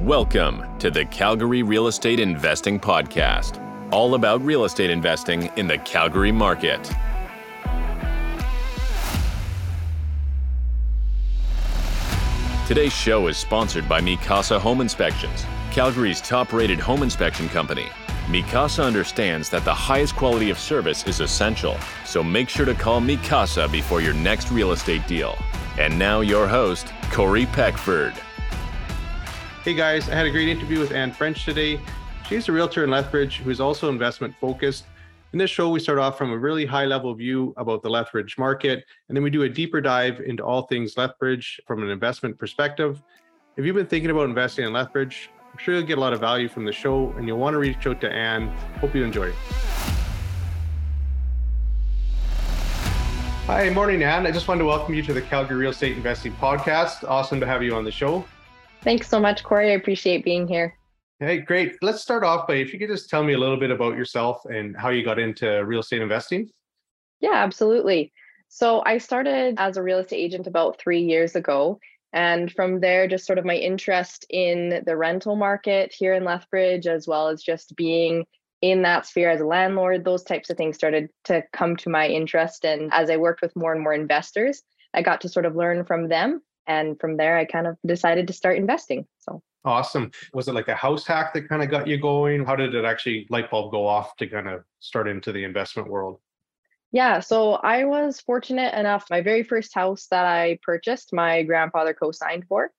Welcome to the Calgary Real Estate Investing Podcast, all about real estate investing in the Calgary market. Today's show is sponsored by Mi Casa Home Inspections, Calgary's top rated home inspection company. Mi Casa understands that the highest quality of service is essential, so make sure to call Mi Casa before your next real estate deal. And now, your host, Corey Peckford. Hey guys, I had a great interview with Anne French today. She's a realtor in Lethbridge who's also investment focused. In this show, we start off from a really high level view about the Lethbridge market, and then we do a deeper dive into all things Lethbridge from an investment perspective. If you've been thinking about investing in Lethbridge, I'm sure you'll get a lot of value from the show and you'll want to reach out to Anne. Hope you enjoy. Hi, morning, Anne. I just wanted to welcome you to the Calgary Real Estate Investing Podcast. Awesome to have you on the show. Thanks so much, Corey. I appreciate being here. Hey, great. Let's start off by if you could just tell me a little bit about yourself and how you got into real estate investing. Yeah, absolutely. So I started as a real estate agent about three years ago. And from there, just sort of my interest in the rental market here in Lethbridge, as well as just being in that sphere as a landlord, those types of things started to come to my interest. And as I worked with more and more investors, I got to sort of learn from them. And from there, I kind of decided to start investing. So awesome. Was it like a house hack that kind of got you going? How did it actually light bulb go off to kind of start into the investment world? Yeah, so I was fortunate enough. My very first house that I purchased, my grandfather co signed for.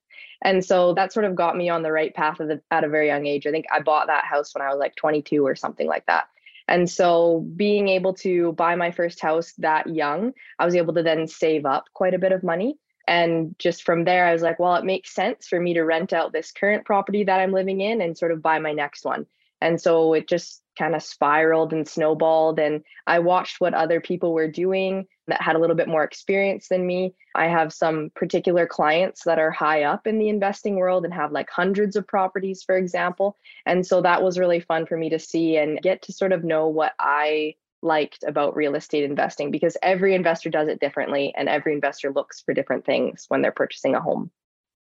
And so that sort of got me on the right path the, at a very young age. I think I bought that house when I was like 22 or something like that. And so being able to buy my first house that young, I was able to then save up quite a bit of money. And just from there, I was like, well, it makes sense for me to rent out this current property that I'm living in and sort of buy my next one. And so it just kind of spiraled and snowballed. And I watched what other people were doing that had a little bit more experience than me. I have some particular clients that are high up in the investing world and have like hundreds of properties, for example. And so that was really fun for me to see and get to sort of know what I liked about real estate investing because every investor does it differently and every investor looks for different things when they're purchasing a home.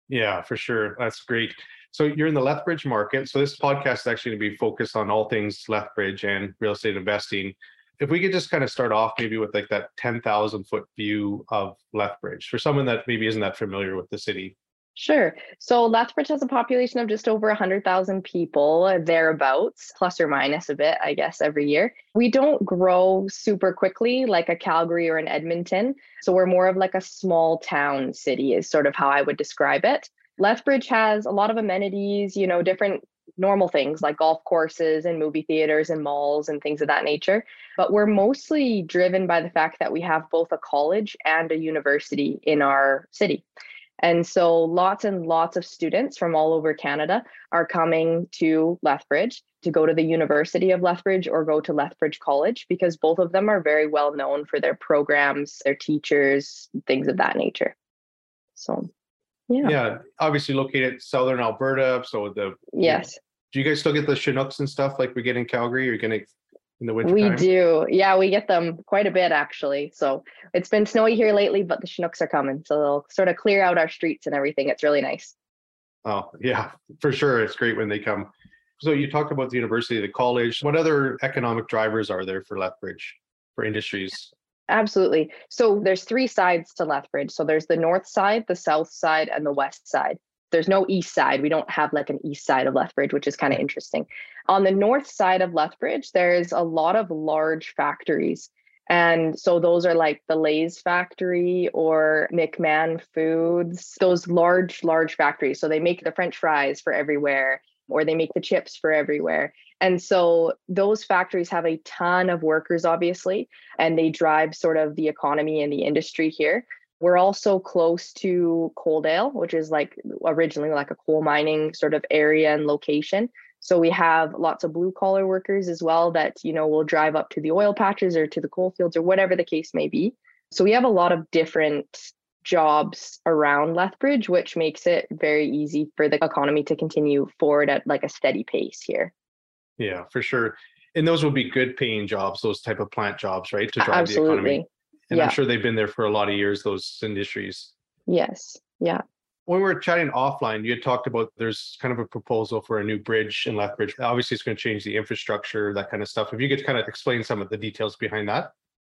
Yeah, for sure. That's great. So you're in the Lethbridge market. So this podcast is actually going to be focused on all things Lethbridge and real estate investing. If we could just kind of start off maybe with like that 10,000 foot view of Lethbridge for someone that maybe isn't that familiar with the city. Sure. So Lethbridge has a population of just over 100,000 people, uh, thereabouts, plus or minus a bit, I guess, every year. We don't grow super quickly like a Calgary or an Edmonton. So we're more of like a small town city, is sort of how I would describe it. Lethbridge has a lot of amenities, you know, different normal things like golf courses and movie theaters and malls and things of that nature. But we're mostly driven by the fact that we have both a college and a university in our city. And so lots and lots of students from all over Canada are coming to Lethbridge to go to the University of Lethbridge or go to Lethbridge College because both of them are very well known for their programs, their teachers, things of that nature. So yeah. Yeah. Obviously located southern Alberta. So the yes. Do you guys still get the Chinooks and stuff like we get in Calgary? You're getting in the winter. We time? do. Yeah, we get them quite a bit actually. So it's been snowy here lately, but the Chinooks are coming. So they'll sort of clear out our streets and everything. It's really nice. Oh, yeah, for sure. It's great when they come. So you talked about the university, the college. What other economic drivers are there for Lethbridge for industries? Absolutely. So there's three sides to Lethbridge. So there's the north side, the south side, and the west side. There's no east side. We don't have like an east side of Lethbridge, which is kind of interesting. On the north side of Lethbridge, there's a lot of large factories. And so those are like the Lay's factory or McMahon Foods, those large, large factories. So they make the French fries for everywhere or they make the chips for everywhere. And so those factories have a ton of workers, obviously, and they drive sort of the economy and the industry here. We're also close to Coaldale, which is like originally like a coal mining sort of area and location. So we have lots of blue collar workers as well that, you know, will drive up to the oil patches or to the coal fields or whatever the case may be. So we have a lot of different jobs around Lethbridge, which makes it very easy for the economy to continue forward at like a steady pace here. Yeah, for sure. And those will be good paying jobs, those type of plant jobs, right? To drive Absolutely. the economy. And yeah. I'm sure they've been there for a lot of years, those industries. Yes. Yeah. when we were chatting offline, you had talked about there's kind of a proposal for a new bridge in Lethbridge. Obviously, it's going to change the infrastructure, that kind of stuff. If you could kind of explain some of the details behind that.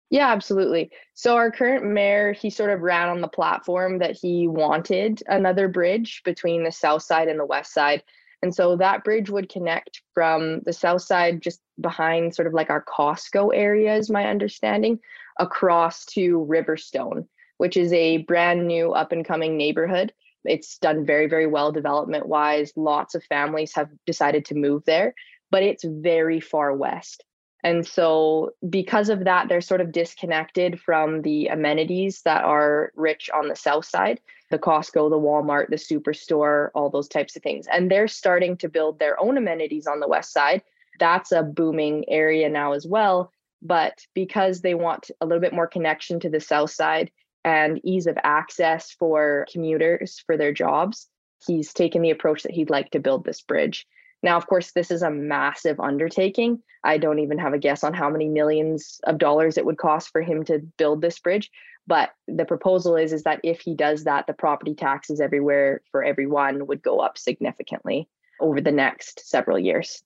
Yeah, absolutely. So our current mayor, he sort of ran on the platform that he wanted another bridge between the south side and the west side. And so that bridge would connect from the south side, just behind sort of like our Costco area, is my understanding, across to Riverstone, which is a brand new up and coming neighborhood. It's done very, very well development wise. Lots of families have decided to move there, but it's very far west. And so, because of that, they're sort of disconnected from the amenities that are rich on the south side the Costco, the Walmart, the Superstore, all those types of things. And they're starting to build their own amenities on the west side. That's a booming area now as well. But because they want a little bit more connection to the south side and ease of access for commuters for their jobs, he's taken the approach that he'd like to build this bridge. Now, of course, this is a massive undertaking. I don't even have a guess on how many millions of dollars it would cost for him to build this bridge. But the proposal is, is that if he does that, the property taxes everywhere for everyone would go up significantly over the next several years.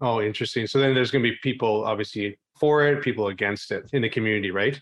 Oh, interesting. So then there's going to be people obviously for it, people against it in the community, right?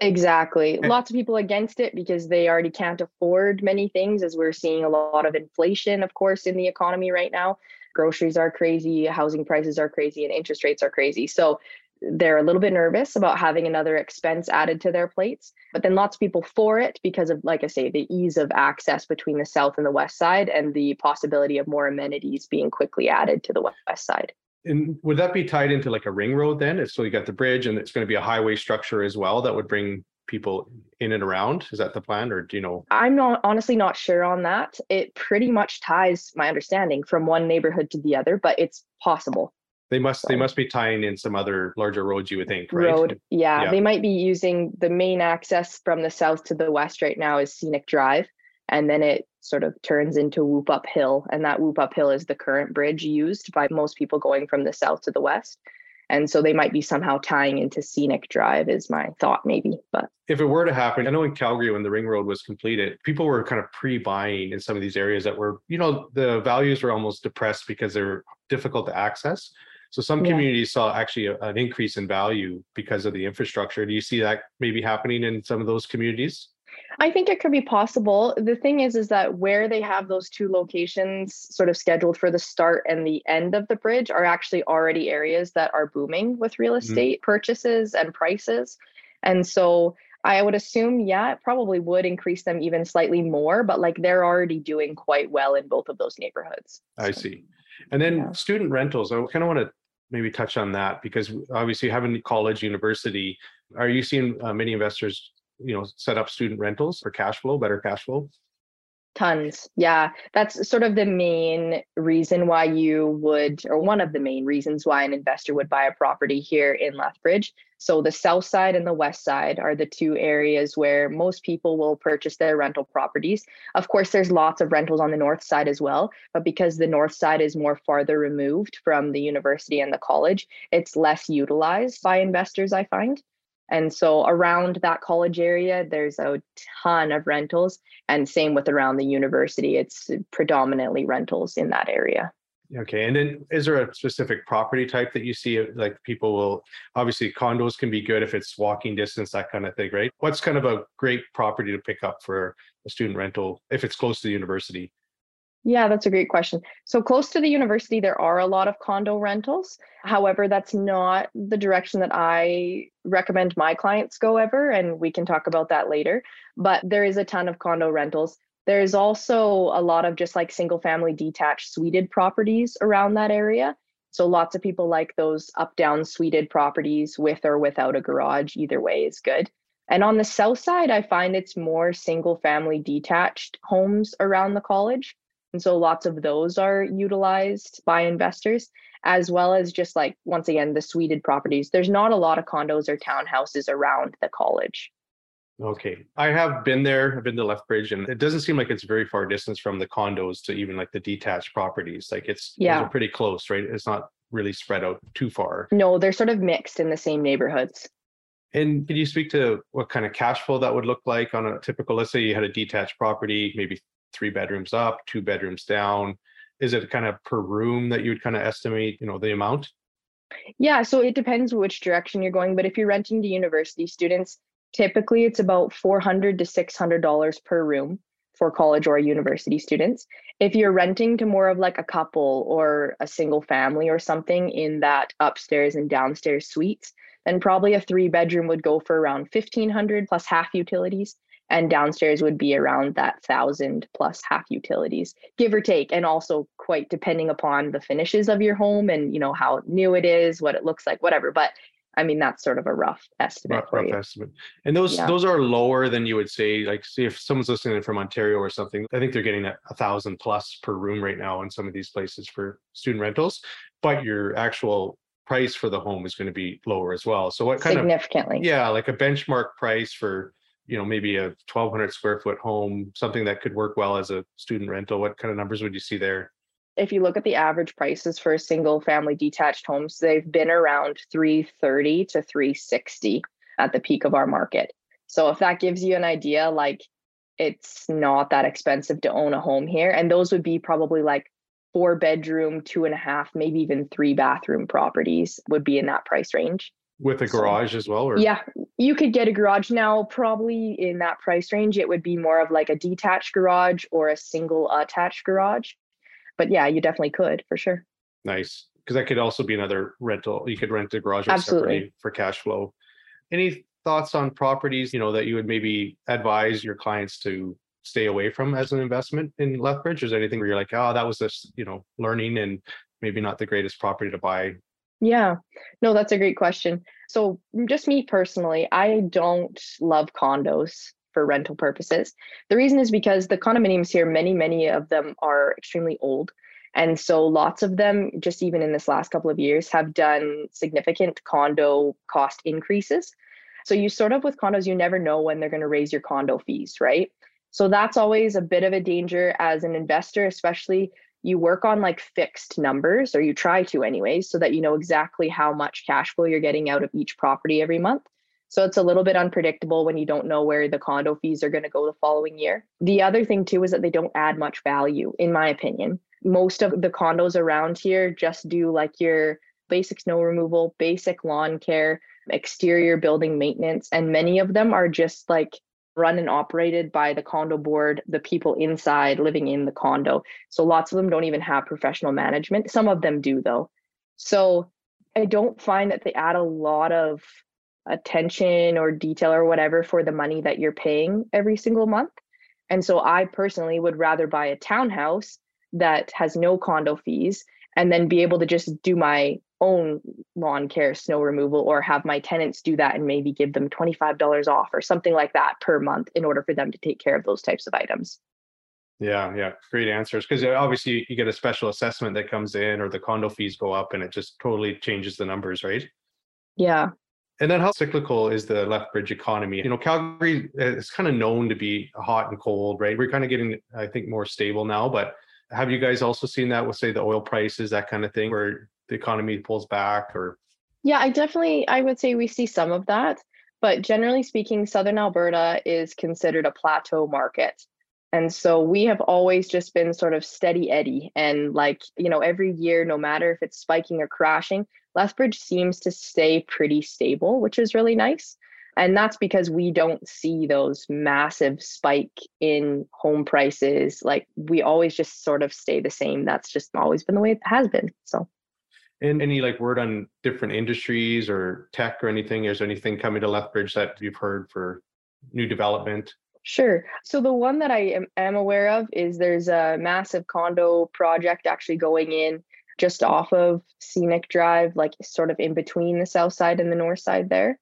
Exactly. Eh. Lots of people against it because they already can't afford many things, as we're seeing a lot of inflation, of course, in the economy right now groceries are crazy, housing prices are crazy, and interest rates are crazy. So they're a little bit nervous about having another expense added to their plates. But then lots of people for it because of, like I say, the ease of access between the south and the west side and the possibility of more amenities being quickly added to the west side. And would that be tied into like a ring road then? So you got the bridge and it's going to be a highway structure as well that would bring people in and around? Is that the plan, or do you know? I'm not honestly not sure on that. It pretty much ties my understanding from one neighborhood to the other, but it's possible. They must so, they must be tying in some other larger roads, you would think, right? Road, yeah, yeah. They might be using the main access from the south to the west right now is Scenic Drive, and then it sort of turns into Whoop Up Hill, and that Whoop Up Hill is the current bridge used by most people going from the south to the west. And so they might be somehow tying into scenic drive is my thought maybe but. If it were to happen i know in calgary when the ring road was completed people were kind of pre-buying in some of these areas that were you know the values were almost depressed because they're difficult to access. So some communities yeah. saw actually a, an increase in value because of the infrastructure. Do you see that maybe happening in some of those communities I think it could be possible. The thing is, is that where they have those two locations sort of scheduled for the start and the end of the bridge are actually already areas that are booming with real mm-hmm. estate mm purchases and prices. And so I would assume, yeah, it probably would increase them even slightly more, but like they're already doing quite well in both of those neighborhoods. I see. And then yeah. student rentals, I kind of want to maybe touch on that because obviously having college, university, are you seeing uh, many investors you know set up student rentals for cash flow better cash flow? Tons. Yeah that's sort of the main reason why you would or one of the main reasons why an investor would buy a property here in lethbridge. So the south side and the west side are the two areas where most people will purchase their rental properties. Of course there's lots of rentals on the north side as well but because the north side is more farther removed from the university and the college it's less utilized by investors i find and so around that college area, there's a ton of rentals. And same with around the university, it's predominantly rentals in that area. Okay. And then is there a specific property type that you see uh, like people will obviously condos can be good if it's walking distance, that kind of thing, right? What's kind of a great property to pick up for a student rental if it's close to the university? Yeah, that's a great question. So close to the university, there are a lot of condo rentals. However, that's not the direction that I recommend my clients go ever. And we can talk about that later. But there is a ton of condo rentals. There's also a lot of just like single family detached suited properties around that area. So lots of people like those up down suited properties with or without a garage. Either way is good. And on the south side, I find it's more single family detached homes around the college. And so lots of those are utilized by investors, as well as just like, once again, the suited properties. There's not a lot of condos or townhouses around the college. Okay. I have been there. I've been to Lethbridge, and it doesn't seem like it's very far distance from the condos to even like the detached properties. Like it's yeah, pretty close, right? It's not really spread out too far. No, they're sort of mixed in the same neighborhoods. And could you speak to what kind of cash flow that would look like on a typical, let's say you had a detached property, maybe three bedrooms up, two bedrooms down? Is it kind of per room that you would kind of estimate, you know, the amount? Yeah, so it depends which direction you're going, but if you're renting to university students, typically it's about 400 to $600 per room for college or university students. If you're renting to more of like a couple or a single family or something in that upstairs and downstairs suites, then probably a three bedroom would go for around 1500 plus half utilities and downstairs would be around that thousand plus half utilities give or take and also quite depending upon the finishes of your home and you know how new it is what it looks like whatever but I mean, that's sort of a rough estimate. Rough, rough estimate. And those yeah. those are lower than you would say. Like, see if someone's listening from Ontario or something, I think they're getting a, a thousand plus per room right now in some of these places for student rentals. But your actual price for the home is going to be lower as well. So what kind of significantly? Yeah, like a benchmark price for you know maybe a 1200 square foot home something that could work well as a student rental what kind of numbers would you see there if you look at the average prices for single family detached homes, they've been around 330 to 360 at the peak of our market. So if that gives you an idea, like it's not that expensive to own a home here. And those would be probably like four bedroom, two and a half, maybe even three bathroom properties would be in that price range. With a garage as well? Or? Yeah, you could get a garage now, probably in that price range. It would be more of like a detached garage or a single attached garage but yeah, you definitely could for sure. Nice. Because that could also be another rental. You could rent a garage separately for cash flow. Any thoughts on properties, you know, that you would maybe advise your clients to stay away from as an investment in Lethbridge? Is there anything where you're like, oh, that was this, you know, learning and maybe not the greatest property to buy? Yeah, no, that's a great question. So, just me personally, I don't love condos for rental purposes. The reason is because the condominiums here, many, many of them are extremely old. And so lots of them, just even in this last couple of years, have done significant condo cost increases. So you sort of with condos, you never know when they're going to raise your condo fees, right? So that's always a bit of a danger as an investor, especially you work on like fixed numbers, or you try to, anyways, so that you know exactly how much cash flow you're getting out of each property every month. So it's a little bit unpredictable when you don't know where the condo fees are going to go the following year. The other thing, too, is that they don't add much value, in my opinion. Most of the condos around here just do like your basic snow removal, basic lawn care, exterior building maintenance, and many of them are just like run and operated by the condo board, the people inside living in the condo. So lots of them don't even have professional management. Some of them do, though. So I don't find that they add a lot of attention or detail or whatever for the money that you're paying every single month. And so I personally would rather buy a townhouse that has no condo fees and then be able to just do my own lawn care, snow removal, or have my tenants do that and maybe give them $25 off or something like that per month in order for them to take care of those types of items. Yeah, yeah, great answers. Because uh, obviously you get a special assessment that comes in, or the condo fees go up, and it just totally changes the numbers, right? Yeah, and then how cyclical is the Lethbridge economy? You know, Calgary uh, is kind of known to be hot and cold, right? We're kind of getting, I think, more stable now. But have you guys also seen that with, say, the oil prices, that kind of thing, where the economy pulls back or? Yeah, I definitely, I would say we see some of that. But generally speaking, Southern Alberta is considered a plateau market. And so we have always just been sort of steady eddy. And like, you know, every year, no matter if it's spiking or crashing, Lethbridge seems to stay pretty stable, which is really nice. And that's because we don't see those massive spike in home prices. Like we always just sort of stay the same. That's just always been the way it has been. So and any like word on different industries or tech or anything? Is there anything coming to Lethbridge that you've heard for new development? Sure. So the one that I am, am aware of is there's a massive condo project actually going in just off of Scenic Drive, like sort of in between the south side and the north side there.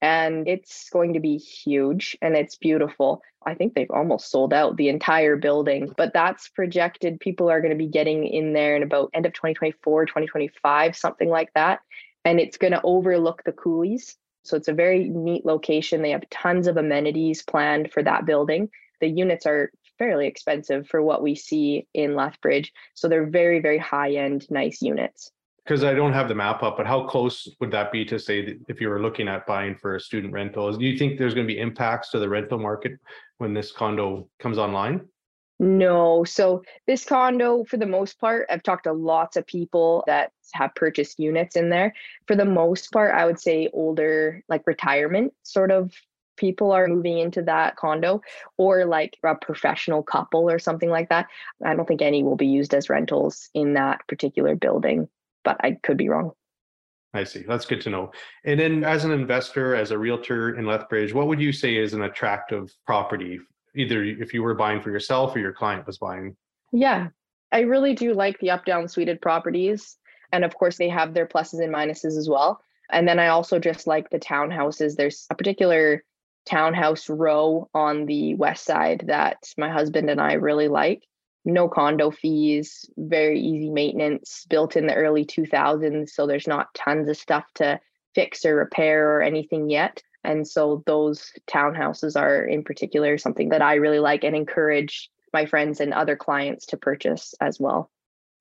And it's going to be huge and it's beautiful. I think they've almost sold out the entire building, but that's projected. People are going to be getting in there in about end of 2024, 2025, something like that. And it's going to overlook the coulees. So it's a very neat location. They have tons of amenities planned for that building. The units are fairly expensive for what we see in Lethbridge. So they're very, very high end, nice units. Because I don't have the map up, but how close would that be to say if you were looking at buying for a student rental? Do you think there's going to be impacts to the rental market when this condo comes online? No. So this condo, for the most part, I've talked to lots of people that have purchased units in there. For the most part, I would say older, like retirement sort of people are moving into that condo or like a professional couple or something like that. I don't think any will be used as rentals in that particular building, but I could be wrong. I see. That's good to know. And then as an investor, as a realtor in Lethbridge, what would you say is an attractive property either if you were buying for yourself or your client was buying? Yeah, I really do like the up down suited properties. And of course, they have their pluses and minuses as well. And then I also just like the townhouses. There's a particular townhouse row on the west side that my husband and I really like. No condo fees, very easy maintenance, built in the early 2000s. So there's not tons of stuff to fix or repair or anything yet. And so those townhouses are in particular something that I really like and encourage my friends and other clients to purchase as well.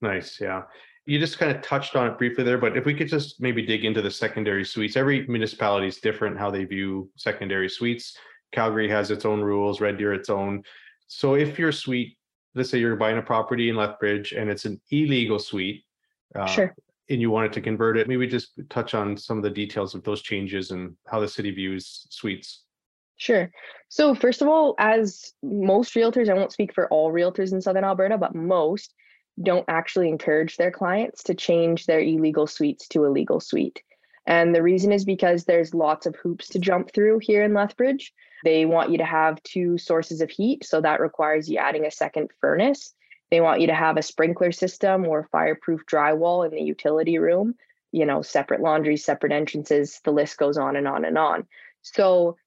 Nice. Yeah. You just kind of touched on it briefly there, but if we could just maybe dig into the secondary suites, every municipality is different how they view secondary suites. Calgary has its own rules, Red Deer its own. So if your suite, let's say you're buying a property in Lethbridge and it's an illegal suite, uh, sure and you wanted to convert it, maybe just touch on some of the details of those changes and how the city views suites. Sure. So, first of all, as most realtors, I won't speak for all realtors in Southern Alberta, but most don't actually encourage their clients to change their illegal suites to a legal suite. And the reason is because there's lots of hoops to jump through here in Lethbridge. They want you to have two sources of heat. So that requires you adding a second furnace. They want you to have a sprinkler system or fireproof drywall in the utility room, you know, separate laundry, separate entrances, the list goes on and on and on. So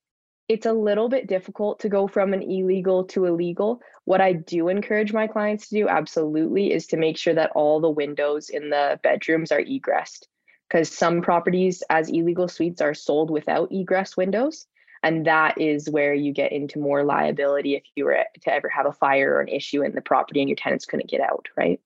it's a little bit difficult to go from an illegal to a legal. What I do encourage my clients to do absolutely is to make sure that all the windows in the bedrooms are egressed because some properties as illegal suites are sold without egress windows. And that is where you get into more liability if you were to ever have a fire or an issue in the property and your tenants couldn't get out, right?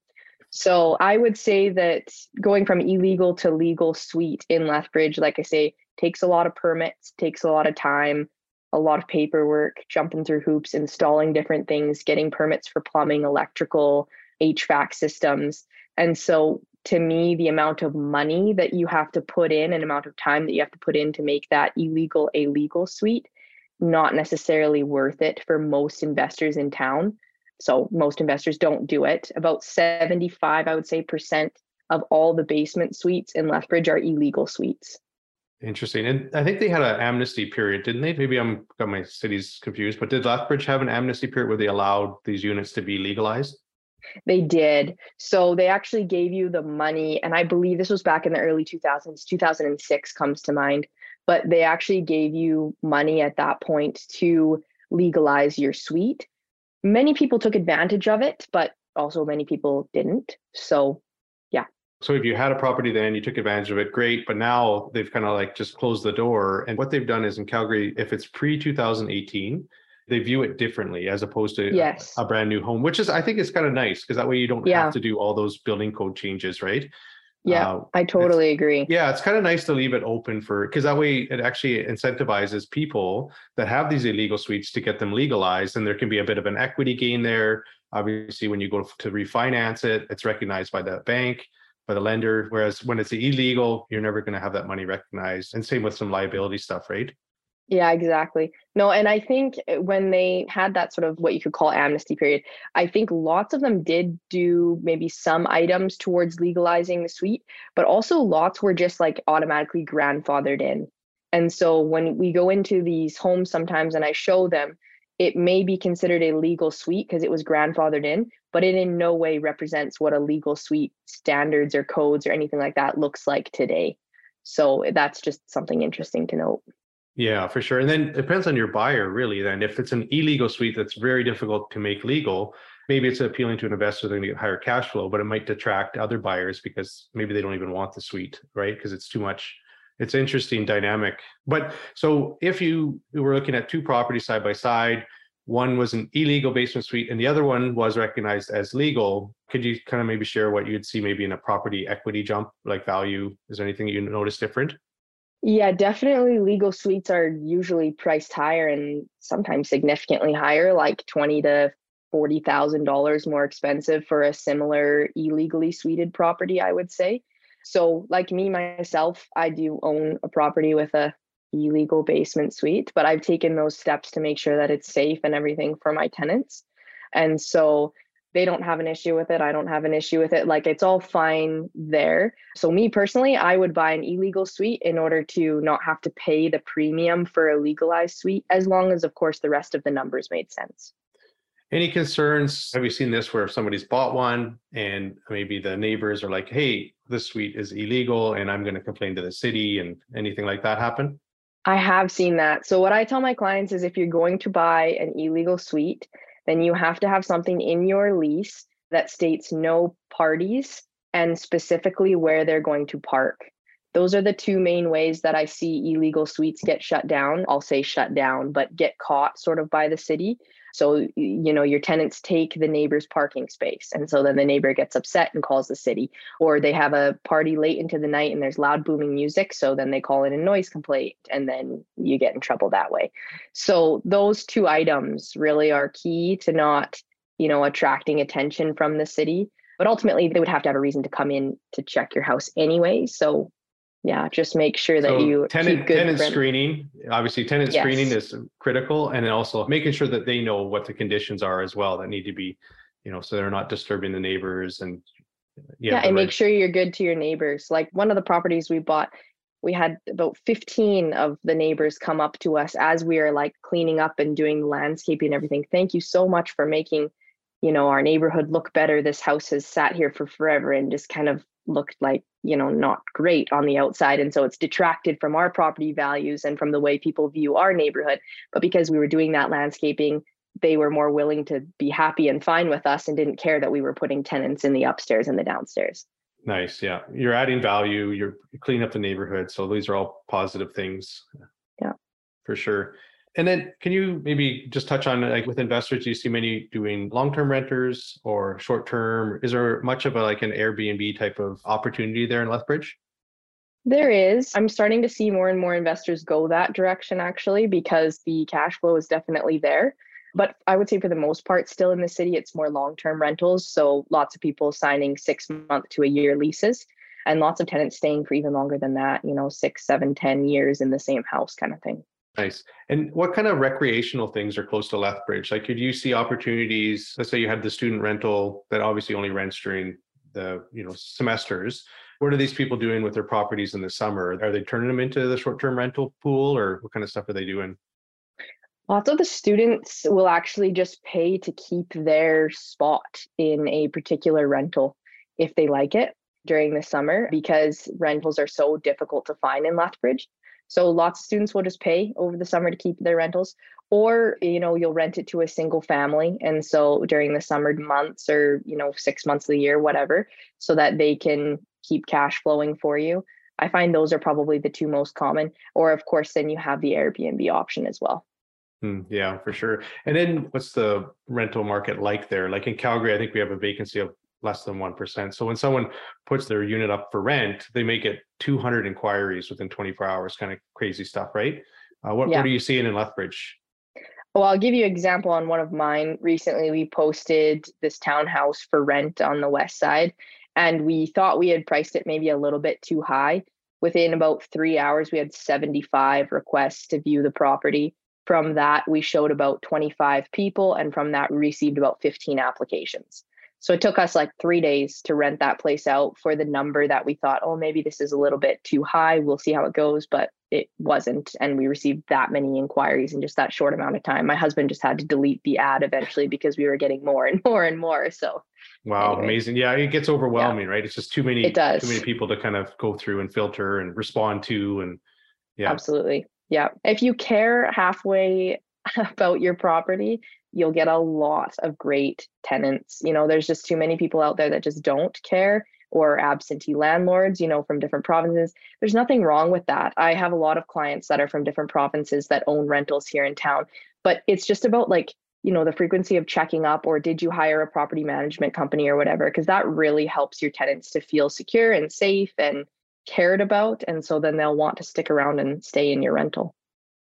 So I would say that going from illegal to legal suite in Lethbridge, like I say, takes a lot of permits, takes a lot of time, a lot of paperwork, jumping through hoops, installing different things, getting permits for plumbing, electrical, HVAC systems. And so to me the amount of money that you have to put in and amount of time that you have to put in to make that illegal a legal suite not necessarily worth it for most investors in town. So most investors don't do it. About 75 i would say percent of all the basement suites in lethbridge are illegal suites. Interesting. And i think they had an amnesty period didn't they? Maybe i'm got my cities confused but did lethbridge have an amnesty period where they allowed these units to be legalized they did. So they actually gave you the money, and I believe this was back in the early 2000s, 2006 comes to mind, but they actually gave you money at that point to legalize your suite. Many people took advantage of it, but also many people didn't. So, yeah. So if you had a property then you took advantage of it, great. But now they've kind of like just closed the door. And what they've done is in Calgary, if it's pre 2018, they view it differently as opposed to yes. a, a brand new home, which is I think is kind of nice because that way you don't yeah. have to do all those building code changes, right? Yeah, uh, I totally agree. Yeah, it's kind of nice to leave it open for because that way it actually incentivizes people that have these illegal suites to get them legalized, and there can be a bit of an equity gain there. Obviously, when you go to refinance it, it's recognized by the bank, by the lender. Whereas when it's illegal, you're never going to have that money recognized. And same with some liability stuff, right? Yeah, exactly. No, and I think eh, when they had that sort of what you could call amnesty period, I think lots of them did do maybe some items towards legalizing the suite, but also lots were just like automatically grandfathered in. And so when we go into these homes sometimes and I show them, it may be considered a legal suite because it was grandfathered in, but it in no way represents what a legal suite standards or codes or anything like that looks like today. So that's just something interesting to note. Yeah, for sure. And then it depends on your buyer, really. Then, if it's an illegal suite that's very difficult to make legal, maybe it's appealing to an investor, they're going to get higher cash flow, but it might detract other buyers because maybe they don't even want the suite, right? Because it's too much. It's interesting dynamic. But so if you were looking at two properties side by side, one was an illegal basement suite and the other one was recognized as legal. Could you kind of maybe share what you'd see maybe in a property equity jump, like value? Is there anything you notice different? Yeah, definitely legal suites are usually priced higher and sometimes significantly higher, like 20 to $40,000 more expensive for a similar illegally suited property, I would say. So, like me myself, I do own a property with a illegal basement suite, but I've taken those steps to make sure that it's safe and everything for my tenants. And so they don't have an issue with it. I don't have an issue with it. Like it's all fine there. So, me personally, I would buy an illegal suite in order to not have to pay the premium for a legalized suite, as long as, of course, the rest of the numbers made sense. Any concerns? Have you seen this where somebody's bought one and maybe the neighbors are like, hey, this suite is illegal and I'm going to complain to the city and anything like that happen? I have seen that. So, what I tell my clients is if you're going to buy an illegal suite, then you have to have something in your lease that states no parties and specifically where they're going to park. Those are the two main ways that I see illegal suites get shut down. I'll say shut down, but get caught sort of by the city. So, you know, your tenants take the neighbor's parking space. And so then the neighbor gets upset and calls the city. Or they have a party late into the night and there's loud booming music. So then they call in a noise complaint and then you get in trouble that way. So those two items really are key to not, you know, attracting attention from the city. But ultimately, they would have to have a reason to come in to check your house anyway. So yeah just make sure that so you tenant tenant screening obviously tenant yes. screening is critical and then also making sure that they know what the conditions are as well that need to be you know so they're not disturbing the neighbors and yeah and right. make sure you're good to your neighbors like one of the properties we bought we had about 15 of the neighbors come up to us as we are like cleaning up and doing landscaping and everything thank you so much for making you know our neighborhood look better this house has sat here for forever and just kind of looked like you know not great on the outside. And so it's detracted from our property values and from the way people view our neighborhood. But because we were doing that landscaping they were more willing to be happy and fine with us and didn't care that we were putting tenants in the upstairs and the downstairs. Nice yeah. You're adding value you're cleaning up the neighborhood. So these are all positive things. Yeah. For sure and then can you maybe just touch on like with investors, do you see many doing long-term renters or short-term? Is there much of a like an Airbnb type of opportunity there in Lethbridge? There is. I'm starting to see more and more investors go that direction actually because the cash flow is definitely there. But I would say for the most part, still in the city, it's more long term rentals. So lots of people signing six month to a year leases and lots of tenants staying for even longer than that, you know, six, seven, ten years in the same house kind of thing. Nice. And what kind of recreational things are close to Lethbridge? Like, could you see opportunities? Let's say you had the student rental that obviously only rents during the you know semesters. What are these people doing with their properties in the summer? Are they turning them into the short-term rental pool, or what kind of stuff are they doing? Lots of the students will actually just pay to keep their spot in a particular rental if they like it during the summer because rentals are so difficult to find in Lethbridge. So lots of students will just pay over the summer to keep their rentals, or you know you'll rent it to a single family, and so during the summer months or you know six months of the year, whatever, so that they can keep cash flowing for you. I find those are probably the two most common. Or of course, then you have the Airbnb option as well. Hmm, yeah, for sure. And then what's the rental market like there? Like in Calgary, I think we have a vacancy of less than 1%. So when someone puts their unit up for rent, they may get 200 inquiries within 24 hours, kind of crazy stuff, right? Uh, what, yeah. what are you seeing in Lethbridge? Well, I'll give you an example on one of mine. Recently, we posted this townhouse for rent on the west side, and we thought we had priced it maybe a little bit too high. Within about three hours, we had 75 requests to view the property. From that, we showed about 25 people, and from that, we received about 15 applications. So it took us like three days to rent that place out for the number that we thought, oh, maybe this is a little bit too high. We'll see how it goes. But it wasn't. And we received that many inquiries in just that short amount of time. My husband just had to delete the ad eventually because we were getting more and more and more. So Wow, anyway. amazing. Yeah, it gets overwhelming, yeah. right? It's just too many it does. too many people to kind of go through and filter and respond to and yeah. Absolutely. Yeah. If you care halfway about your property, you'll get a lot of great tenants. You know, there's just too many people out there that just don't care or absentee landlords, you know, from different provinces. There's nothing wrong with that. I have a lot of clients that are from different provinces that own rentals here in town, but it's just about like, you know, the frequency of checking up or did you hire a property management company or whatever, because that really helps your tenants to feel secure and safe and cared about. And so then they'll want to stick around and stay in your rental.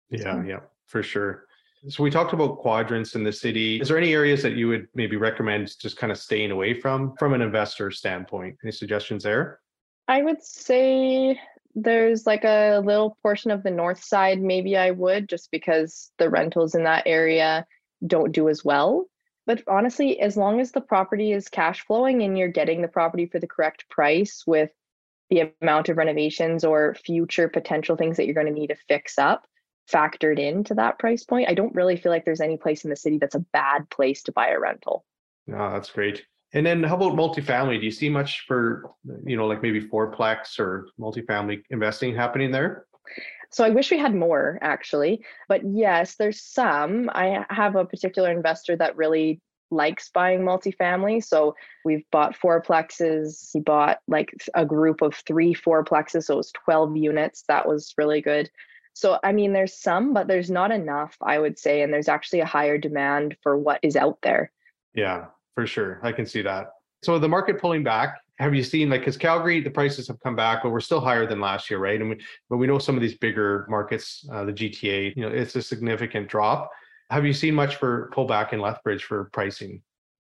Yeah, so. yeah, for sure. So we talked about quadrants in the city. Is there any areas that you would maybe recommend just kind of staying away from from an investor standpoint? Any suggestions there? I would say there's like a little portion of the north side maybe I would just because the rentals in that area don't do as well. But honestly, as long as the property is cash flowing and you're getting the property for the correct price with the amount of renovations or future potential things that you're going to need to fix up, factored into that price point. I don't really feel like there's any place in the city that's a bad place to buy a rental. No, that's great. And then how about multifamily? Do you see much for, you know, like maybe fourplex or multifamily investing happening there? So I wish we had more actually, but yes, there's some. I have a particular investor that really likes buying multifamily. So we've bought fourplexes. He bought like a group of three fourplexes. So it was 12 units. That was really good. So, I mean, there's some, but there's not enough, I would say. And there's actually a higher demand for what is out there. Yeah, for sure. I can see that. So, the market pulling back, have you seen like, because Calgary, the prices have come back, but we're still higher than last year, right? And we, but we know some of these bigger markets, uh, the GTA, you know, it's a significant drop. Have you seen much for pullback in Lethbridge for pricing?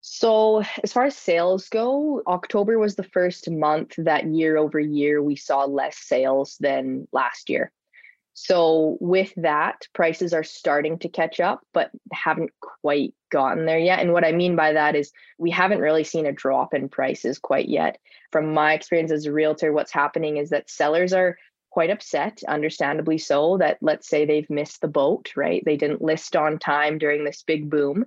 So, as far as sales go, October was the first month that year over year we saw less sales than last year. So with that, prices are starting to catch up, but haven't quite gotten there yet. And what I mean by that is we haven't really seen a drop in prices quite yet. From my experience as a realtor, what's happening is that sellers are quite upset, understandably so, that let's say they've missed the boat, right? They didn't list on time during this big boom.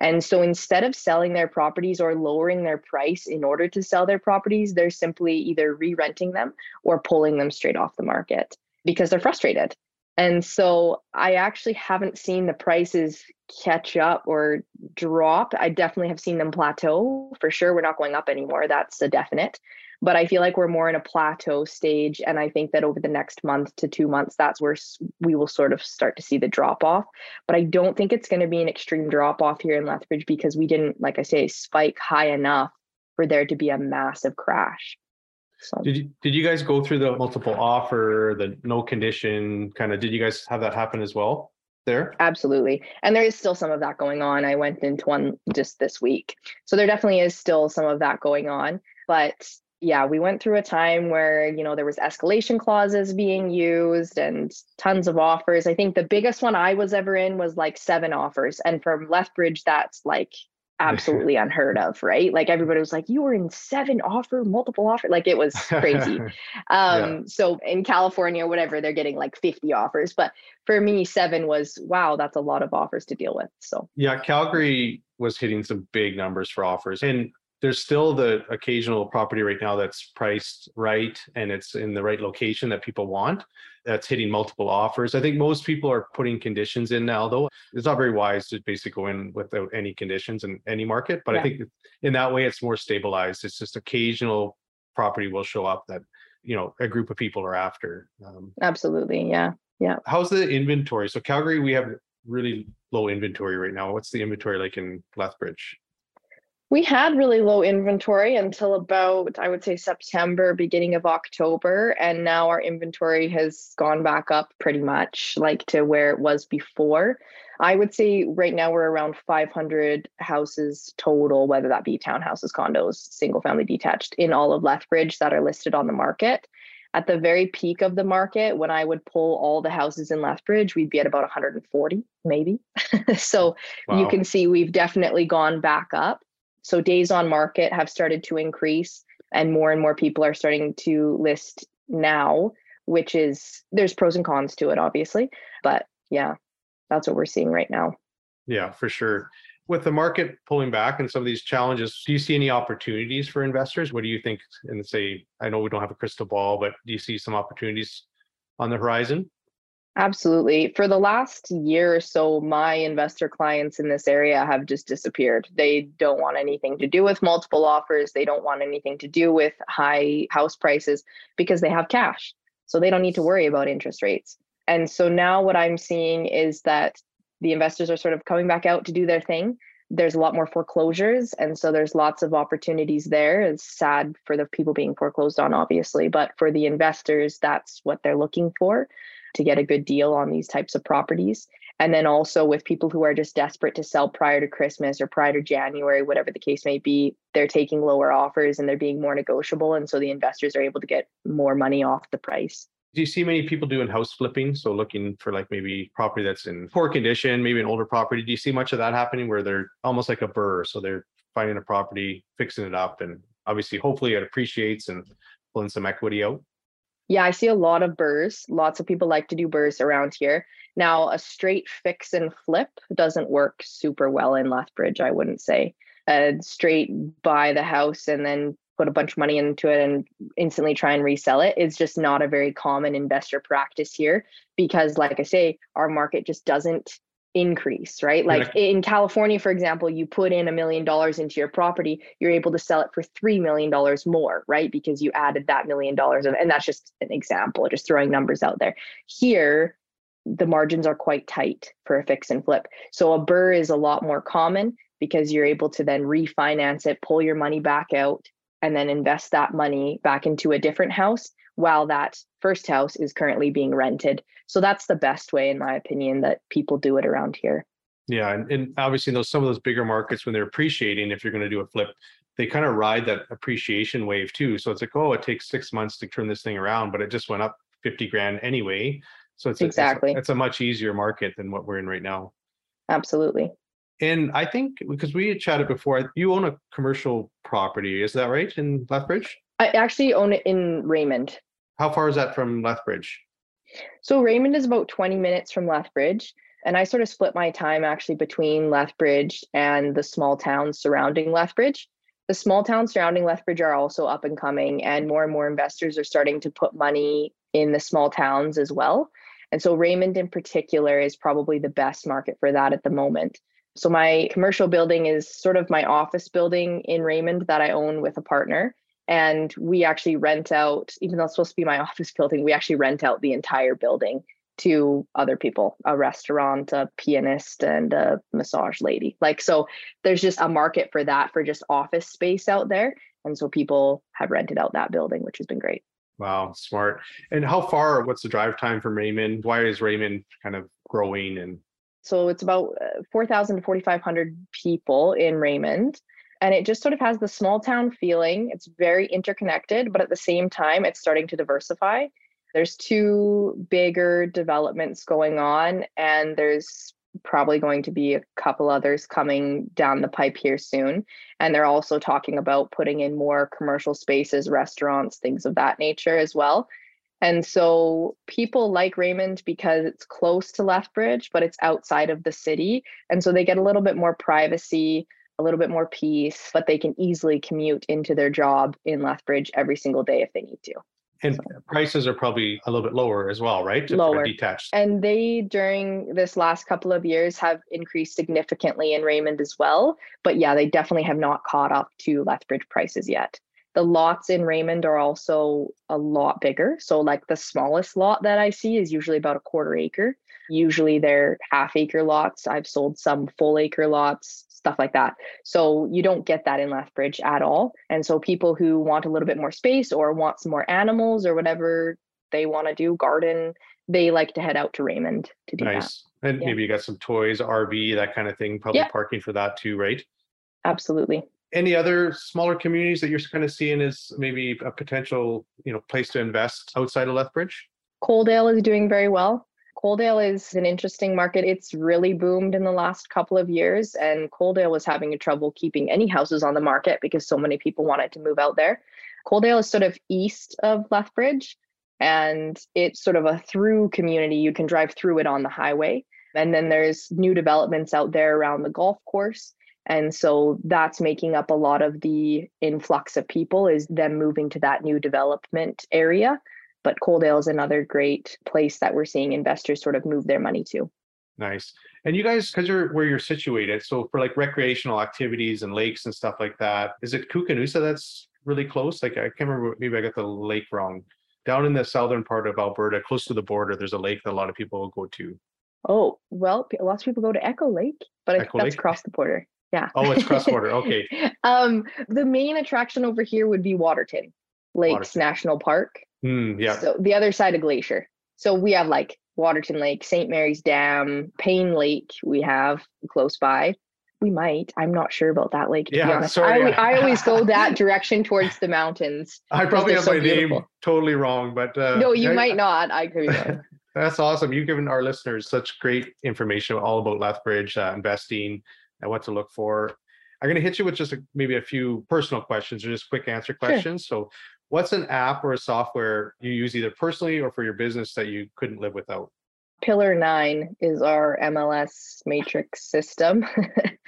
And so instead of selling their properties or lowering their price in order to sell their properties, they're simply either re renting them or pulling them straight off the market because they're frustrated. And so I actually haven't seen the prices catch up or drop. I definitely have seen them plateau for sure. We're not going up anymore. That's a definite. But I feel like we're more in a plateau stage. And I think that over the next month to two months, that's where we will sort of start to see the drop off. But I don't think it's going to be an extreme drop off here in Lethbridge because we didn't, like I say, spike high enough for there to be a massive crash. So did you did you guys go through the multiple offer, the no condition kind of? Did you guys have that happen as well? There? Absolutely. And there is still some of that going on. I went into one just this week. So there definitely is still some of that going on. But yeah, we went through a time where, you know, there was escalation clauses being used and tons of offers. I think the biggest one I was ever in was like seven offers. And from Lethbridge, that's like absolutely unheard of, right? Like everybody was like, you were in seven offer, multiple offer. Like it was crazy. um, yeah. so in California, whatever, they're getting like 50 offers. But for me, seven was wow, that's a lot of offers to deal with. So yeah, Calgary was hitting some big numbers for offers. And there's still the occasional property right now that's priced right and it's in the right location that people want that's hitting multiple offers. I think most people are putting conditions in now, though. It's not very wise to basically go in without any conditions in any market. But yeah. I think in that way, it's more stabilized. It's just occasional property will show up that, you know, a group of people are after. Um, Absolutely. Yeah. Yeah. How's the inventory? So, Calgary, we have really low inventory right now. What's the inventory like in Lethbridge? We had really low inventory until about i would say september beginning of october and now our inventory has gone back up pretty much like to where it was before. I would say right now we're around 500 houses total whether that be townhouses condos single family detached in all of lethbridge that are listed on the market. At the very peak of the market when i would pull all the houses in lethbridge we'd be at about 140 maybe. So wow. you can see we've definitely gone back up so days on market have started to increase, and more and more people are starting to list now, which is there's pros and cons to it, obviously. But yeah, that's what we're seeing right now. Yeah, for sure. With the market pulling back and some of these challenges, do you see any opportunities for investors? What do you think? And say, I know we don't have a crystal ball, but do you see some opportunities on the horizon? Absolutely. For the last year or so, my investor clients in this area have just disappeared. They don't want anything to do with multiple offers. They don't want anything to do with high house prices because they have cash. So they don't need to worry about interest rates. And so now what I'm seeing is that the investors are sort of coming back out to do their thing. There's a lot more foreclosures. And so there's lots of opportunities there. It's sad for the people being foreclosed on, obviously, but for the investors, that's what they're looking for to get a good deal on these types of properties. And then also with people who are just desperate to sell prior to Christmas or prior to January, whatever the case may be, they're taking lower offers and they're being more negotiable. And so the investors are able to get more money off the price. Do you see many people doing house flipping? So looking for like maybe property that's in poor condition, maybe an older property. Do you see much of that happening where they're almost like a BRRRR? So they're finding a property, fixing it up, and obviously hopefully it appreciates and pulling some equity out. Yeah, I see a lot of BRRRRs. Lots of people like to do BRRRRs around here. Now, a straight fix and flip doesn't work super well in Lethbridge, I wouldn't say. A straight buy the house and then put a bunch of money into it and instantly try and resell it is just not a very common investor practice here because like i say our market just doesn't increase right? Like yeah. in california for example you put in a million dollars into your property you're able to sell it for three million dollars more right? Because you added that million dollars and that's just an example just throwing numbers out there. Here the margins are quite tight for a fix and flip. So a BRRRR is a lot more common because you're able to then refinance it pull your money back out and then invest that money back into a different house while that first house is currently being rented. So that's the best way, in my opinion, that people do it around here. Yeah, and, and obviously those some of those bigger markets when they're appreciating, if you're going to do a flip, they kind of ride that appreciation wave too. So it's like, oh, it takes six months to turn this thing around, but it just went up 50 grand anyway. So it's exactly a, it's, a, it's a much easier market than what we're in right now. Absolutely. And I think because we had chatted before, you own a commercial property, is that right in Lethbridge? I actually own it in Raymond. How far is that from Lethbridge? So Raymond is about 20 minutes from Lethbridge. And I sort of split my time actually between Lethbridge and the small towns surrounding Lethbridge. The small towns surrounding Lethbridge are also up and coming, and more and more investors are starting to put money in the small towns as well. And so Raymond in particular is probably the best market for that at the moment. So my commercial building is sort of my office building in Raymond that I own with a partner. And we actually rent out, even though it's supposed to be my office building, we actually rent out the entire building to other people, a restaurant, a pianist, and a massage lady. Like, so there's just a market for that for just office space out there. And so people have rented out that building, which has been great. Wow, smart. And how far, what's the drive time from Raymond? Why is Raymond kind of growing and so it's about uh, 4,000 to 4,500 people in Raymond. And it just sort of has the small town feeling. It's very interconnected, but at the same time, it's starting to diversify. There's two bigger developments going on, and there's probably going to be a couple others coming down the pipe here soon. And they're also talking about putting in more commercial spaces, restaurants, things of that nature as well. And so people like Raymond because it's close to Lethbridge, but it's outside of the city. And so they get a little bit more privacy, a little bit more peace, but they can easily commute into their job in Lethbridge every single day if they need to. And so. prices are probably a little bit lower as well, right? lower. Detached. And they, during this last couple of years, have increased significantly in Raymond as well. But yeah, they definitely have not caught up to Lethbridge prices yet. The lots in Raymond are also a lot bigger. So, like the smallest lot that I see is usually about a quarter acre. Usually they're half acre lots. I've sold some full acre lots, stuff like that. So, you don't get that in Lethbridge at all. And so, people who want a little bit more space or want some more animals or whatever they want to do, garden, they like to head out to Raymond to do that. nice. that. And yeah. maybe you got some toys, RV, that kind of thing, probably yeah. parking for that too, right? Absolutely any other smaller communities that you're kind of seeing as maybe a potential you know place to invest outside of lethbridge coaldale is doing very well coaldale is an interesting market. It's really boomed in the last couple of years and coaldale was having trouble keeping any houses on the market because so many people wanted to move out there. Coaldale is sort of east of lethbridge and it's sort of a through community. You can drive through it on the highway. And then there's new developments out there around the golf course. And so that's making up a lot of the influx of people is them moving to that new development area. But Coaldale is another great place that we're seeing investors sort of move their money to. Nice. And you guys, because you're where you're situated, so for like recreational activities and lakes and stuff like that, is it Koocanusa that's really close? Like I can't remember, maybe I got the lake wrong. Down in the southern part of Alberta, close to the border, there's a lake that a lot of people will go to. Oh, well, lots of people go to Echo Lake, but Echo that's Lake? across the border. Yeah. Oh, it's cross border. Okay. um, the main attraction over here would be Waterton Lakes Waterton. National Park. Mm, yeah. So the other side of Glacier. So we have like Waterton Lake, St. Mary's Dam, Payne Lake, we have close by. We might. I'm not sure about that lake. Yeah, sorry. I, I always go that direction towards the mountains. I probably have so my name totally wrong, but uh, no, you I- might not. I could be wrong. That's awesome. You've given our listeners such great information all about Lethbridge uh, investing and what to look for. I'm going to hit you with just a, maybe a few personal questions or just quick answer questions. So, what's an app or a software you use either personally or for your business that you couldn't live without? Pillar nine is our MLS matrix system.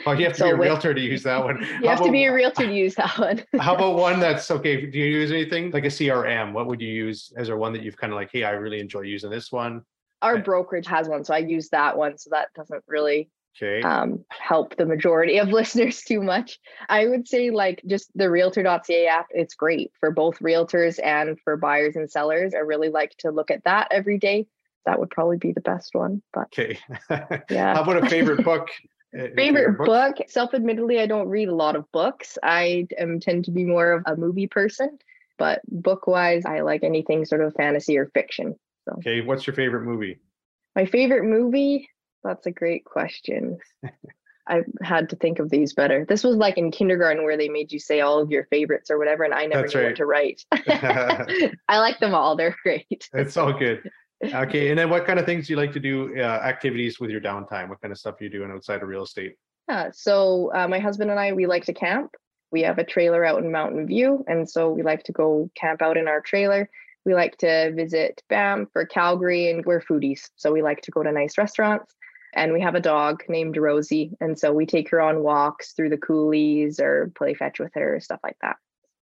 Oh, you have to So be a with- realtor to use that one. you have to be a realtor to use that one. How about one that's okay? Do you use anything like a CRM? What would you use? Is there one that you've kind of like, hey, I really enjoy using this one? Our eh brokerage has one, so I use that one. So that doesn't really Okay. um, help the majority of listeners too much. I would say like just the realtor.ca app, it's great for both realtors and for buyers and sellers. I really like to look at that every day. That would probably be the best one. But Okay. Yeah. How about a favorite book? Uh, a favorite book- book, self-admittedly, I don't read a lot of books. I am tend to be more of a movie person, but book-wise, I like anything sort of fantasy or fiction. Okay. What's your favorite movie? My favorite movie? That's a great question. I had to think of these better. This was like in kindergarten where they made you say all of your favorites or whatever, and I never That's knew right. what to write. I like them all. They're great. It's all good. Okay. And then what kind of things do you like to do, uh, activities with your downtime? What kind of stuff are you doing outside of real estate? Yeah, so uh, my husband and I, we like to camp. We have a trailer out in Mountain View, and so we like to go camp out in our trailer. We like to visit Banff or Calgary, and we're foodies, so we like to go to nice restaurants. And we have a dog named Rosie, and so we take her on walks through the coulees or play fetch with her, stuff like that.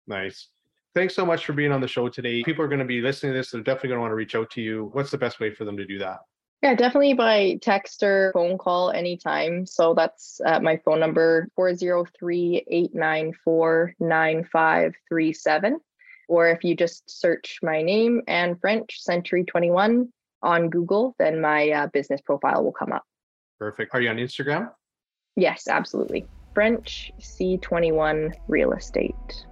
Nice. Thanks so much for being on the show today. People are going to be listening to this. They're definitely going to want to reach out to you. What's the best way for them to do that? Yeah, definitely by text or phone call anytime. So that's uh, my phone number 403 894 9537. Or if you just search my name Anne French Century 21 on Google, then my uh, business profile will come up. Perfect. Are you on Instagram? Yes, absolutely. French C21 Real Estate.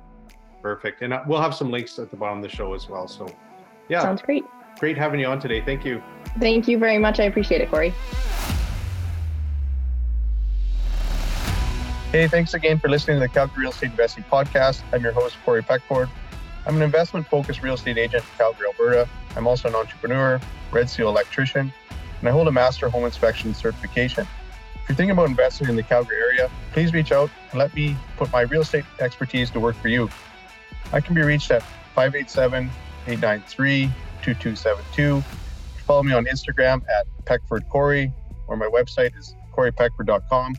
Perfect. And uh, we'll have some links at the bottom of the show as well. So, yeah, Sounds great. great having you on today. Thank you. Thank you very much. I appreciate it, Corey. Hey, thanks again for listening to the Calgary Real Estate Investing Podcast. I'm your host, Corey Peckford. I'm an investment focused real estate agent in Calgary, Alberta. I'm also an entrepreneur, Red Seal electrician, and I hold a Master Home Inspection certification. If you're thinking about investing in the Calgary area, please reach out and let me put my real estate expertise to work for you. I can be reached at 587 893 2272. Follow me on Instagram at Peckford Corey, or my website is coreypeckford.com.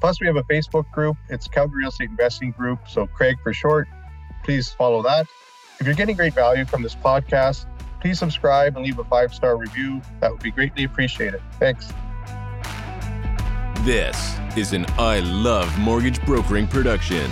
Plus, we have a Facebook group. It's Calgary Real Estate Investing Group, so Craig for short. Please follow that. If you're getting great value from this podcast, please subscribe and leave a five star review. That would be greatly appreciated. Thanks. This is an I Love Mortgage Brokering production.